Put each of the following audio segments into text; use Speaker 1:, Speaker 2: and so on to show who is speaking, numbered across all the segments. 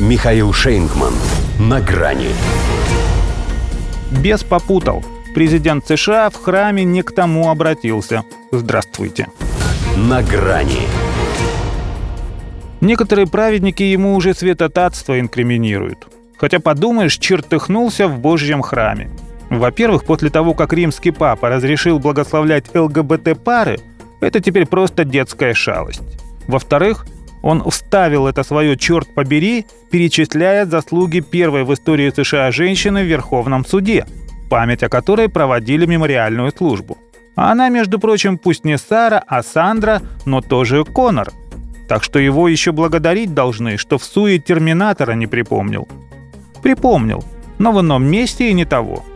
Speaker 1: Михаил Шейнгман. На грани.
Speaker 2: Без попутал. Президент США в храме не к тому обратился. Здравствуйте.
Speaker 1: На грани.
Speaker 2: Некоторые праведники ему уже святотатство инкриминируют. Хотя, подумаешь, чертыхнулся в Божьем храме. Во-первых, после того, как римский папа разрешил благословлять ЛГБТ-пары, это теперь просто детская шалость. Во-вторых, он вставил это свое «черт побери», перечисляя заслуги первой в истории США женщины в Верховном суде, память о которой проводили мемориальную службу. Она, между прочим, пусть не Сара, а Сандра, но тоже Конор. Так что его еще благодарить должны, что в суе Терминатора не припомнил. Припомнил, но в ином месте и не того –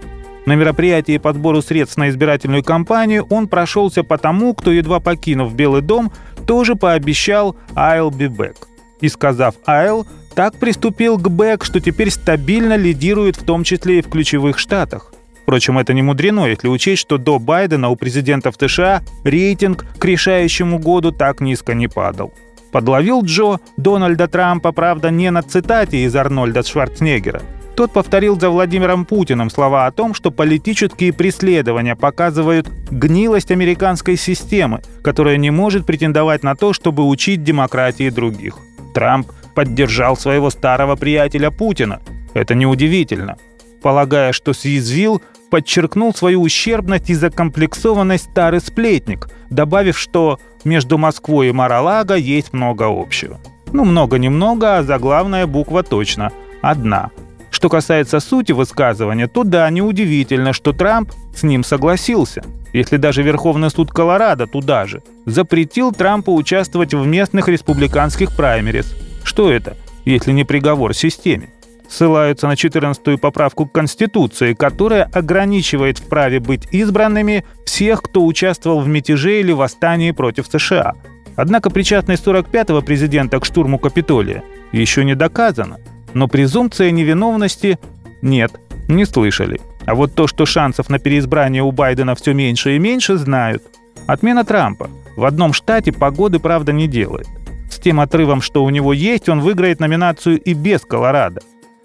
Speaker 2: на мероприятии по сбору средств на избирательную кампанию он прошелся по тому, кто, едва покинув Белый дом, тоже пообещал «I'll be back». И сказав «I'll», так приступил к Бэк, что теперь стабильно лидирует в том числе и в ключевых штатах. Впрочем, это не мудрено, если учесть, что до Байдена у президентов США рейтинг к решающему году так низко не падал. Подловил Джо Дональда Трампа, правда, не на цитате из Арнольда Шварценеггера – тот повторил за Владимиром Путиным слова о том, что политические преследования показывают гнилость американской системы, которая не может претендовать на то, чтобы учить демократии других. Трамп поддержал своего старого приятеля Путина. Это неудивительно. Полагая, что съязвил, подчеркнул свою ущербность и закомплексованность старый сплетник, добавив, что между Москвой и Маралага есть много общего. Ну, много-немного, а заглавная буква точно – одна – что касается сути высказывания, то да, неудивительно, что Трамп с ним согласился. Если даже Верховный суд Колорадо туда же запретил Трампу участвовать в местных республиканских праймерис. Что это, если не приговор системе? Ссылаются на 14-ю поправку к Конституции, которая ограничивает в праве быть избранными всех, кто участвовал в мятеже или восстании против США. Однако причастность 45-го президента к штурму Капитолия еще не доказана – но презумпция невиновности нет, не слышали. А вот то, что шансов на переизбрание у Байдена все меньше и меньше, знают. Отмена Трампа. В одном штате погоды, правда, не делает. С тем отрывом, что у него есть, он выиграет номинацию и без Колорадо.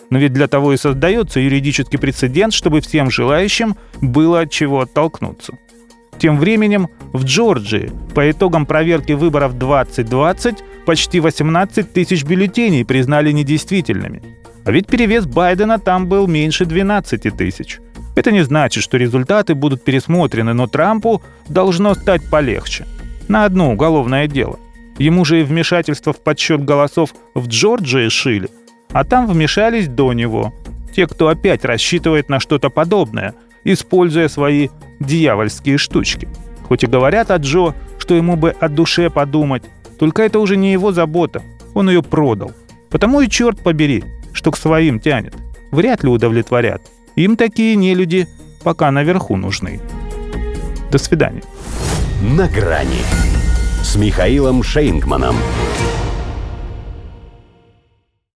Speaker 2: Но ведь для того и создается юридический прецедент, чтобы всем желающим было от чего оттолкнуться. Тем временем в Джорджии по итогам проверки выборов 2020 почти 18 тысяч бюллетеней признали недействительными. А ведь перевес Байдена там был меньше 12 тысяч. Это не значит, что результаты будут пересмотрены, но Трампу должно стать полегче. На одно уголовное дело. Ему же и вмешательство в подсчет голосов в Джорджии шили, а там вмешались до него. Те, кто опять рассчитывает на что-то подобное, используя свои дьявольские штучки. Хоть и говорят о Джо, что ему бы о душе подумать, только это уже не его забота. Он ее продал. Потому и черт побери, что к своим тянет. Вряд ли удовлетворят. Им такие нелюди пока наверху нужны. До свидания.
Speaker 1: На грани с Михаилом Шейнгманом.